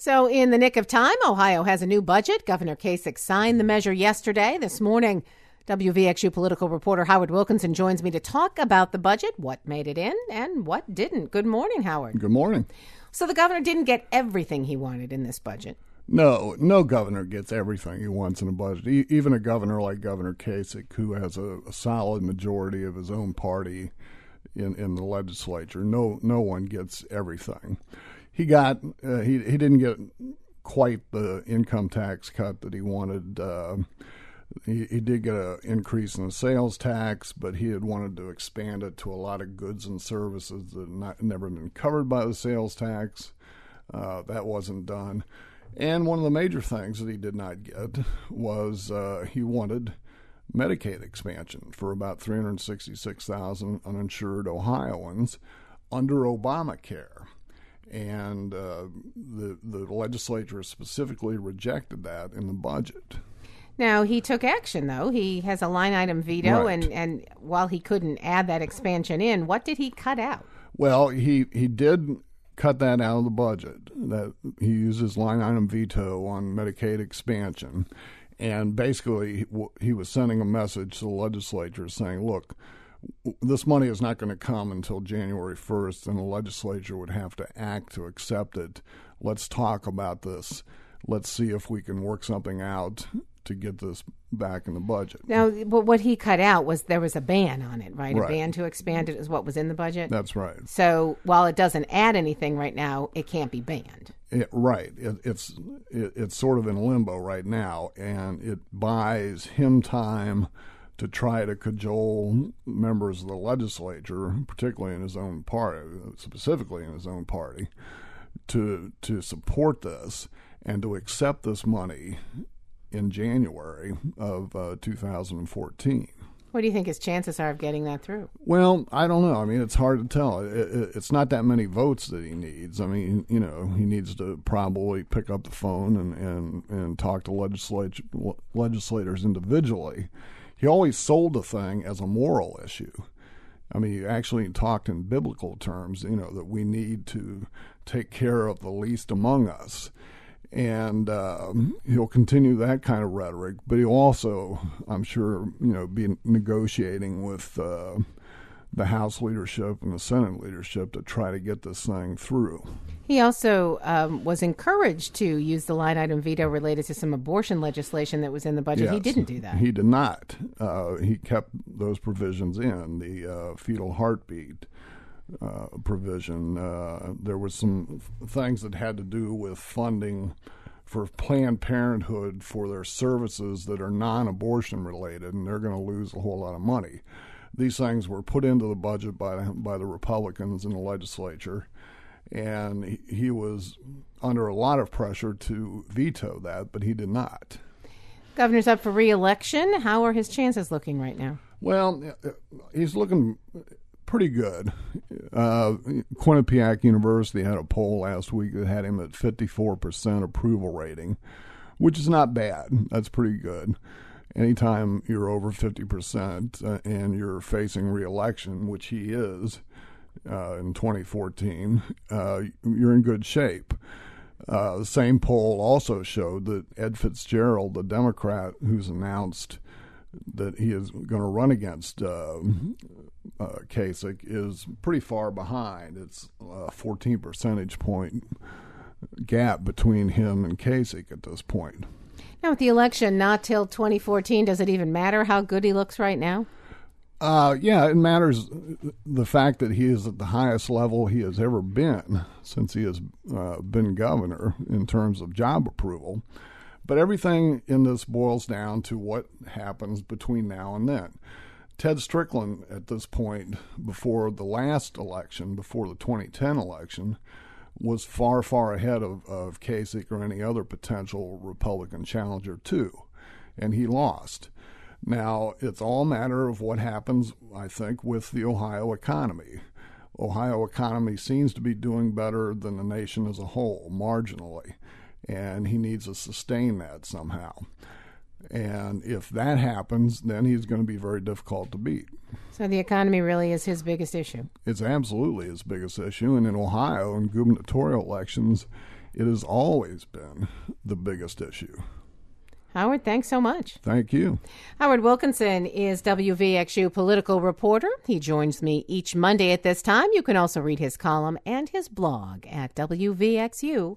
So, in the nick of time, Ohio has a new budget. Governor Kasich signed the measure yesterday. This morning, WVXU political reporter Howard Wilkinson joins me to talk about the budget, what made it in, and what didn't. Good morning, Howard. Good morning. So, the governor didn't get everything he wanted in this budget. No, no governor gets everything he wants in a budget. E- even a governor like Governor Kasich, who has a, a solid majority of his own party in, in the legislature, no, no one gets everything he got uh, he he didn't get quite the income tax cut that he wanted. Uh, he, he did get an increase in the sales tax, but he had wanted to expand it to a lot of goods and services that had not, never been covered by the sales tax. Uh, that wasn't done. And one of the major things that he did not get was uh, he wanted Medicaid expansion for about 366,000 uninsured Ohioans under Obamacare and uh, the the legislature specifically rejected that in the budget. Now he took action though. He has a line item veto, right. and and while he couldn't add that expansion in, what did he cut out? Well, he he did cut that out of the budget. That he uses line item veto on Medicaid expansion, and basically he was sending a message to the legislature saying, "Look." This money is not going to come until January 1st, and the legislature would have to act to accept it. Let's talk about this. Let's see if we can work something out to get this back in the budget. Now, but what he cut out was there was a ban on it, right? right. A ban to expand it is what was in the budget. That's right. So while it doesn't add anything right now, it can't be banned. It, right. It, it's it, it's sort of in limbo right now, and it buys him time to try to cajole members of the legislature, particularly in his own party, specifically in his own party, to to support this and to accept this money in January of uh, 2014. What do you think his chances are of getting that through? Well, I don't know. I mean, it's hard to tell. It, it, it's not that many votes that he needs. I mean, you know, he needs to probably pick up the phone and, and, and talk to legislature, legislators individually he always sold the thing as a moral issue. I mean, he actually talked in biblical terms, you know, that we need to take care of the least among us. And uh, he'll continue that kind of rhetoric, but he'll also, I'm sure, you know, be negotiating with uh, the House leadership and the Senate leadership to try to get this thing through. He also um, was encouraged to use the line item veto related to some abortion legislation that was in the budget. Yes, he didn't do that. He did not. Uh, he kept those provisions in the uh, fetal heartbeat. Uh, provision. Uh, there was some things that had to do with funding for Planned Parenthood for their services that are non-abortion related, and they're going to lose a whole lot of money these things were put into the budget by by the Republicans in the legislature, and he, he was under a lot of pressure to veto that, but he did not. Governor's up for reelection. How are his chances looking right now? Well, he's looking pretty good. Uh, Quinnipiac University had a poll last week that had him at 54% approval rating, which is not bad. That's pretty good anytime you're over 50% uh, and you're facing reelection, which he is uh, in 2014, uh, you're in good shape. Uh, the same poll also showed that Ed Fitzgerald, the Democrat who's announced that he is going to run against uh, uh, Kasich, is pretty far behind. It's a 14 percentage point gap between him and Kasich at this point. Now, with the election not till 2014, does it even matter how good he looks right now? Uh, yeah, it matters the fact that he is at the highest level he has ever been since he has uh, been governor in terms of job approval. But everything in this boils down to what happens between now and then. Ted Strickland, at this point, before the last election, before the 2010 election, was far, far ahead of, of Kasich or any other potential Republican challenger, too. And he lost. Now, it's all matter of what happens, I think, with the Ohio economy. Ohio economy seems to be doing better than the nation as a whole, marginally, and he needs to sustain that somehow. And if that happens, then he's going to be very difficult to beat. So the economy really is his biggest issue. It's absolutely his biggest issue. And in Ohio, in gubernatorial elections, it has always been the biggest issue. Howard, thanks so much. Thank you. Howard Wilkinson is WVXU political reporter. He joins me each Monday at this time. You can also read his column and his blog at WVXU.org.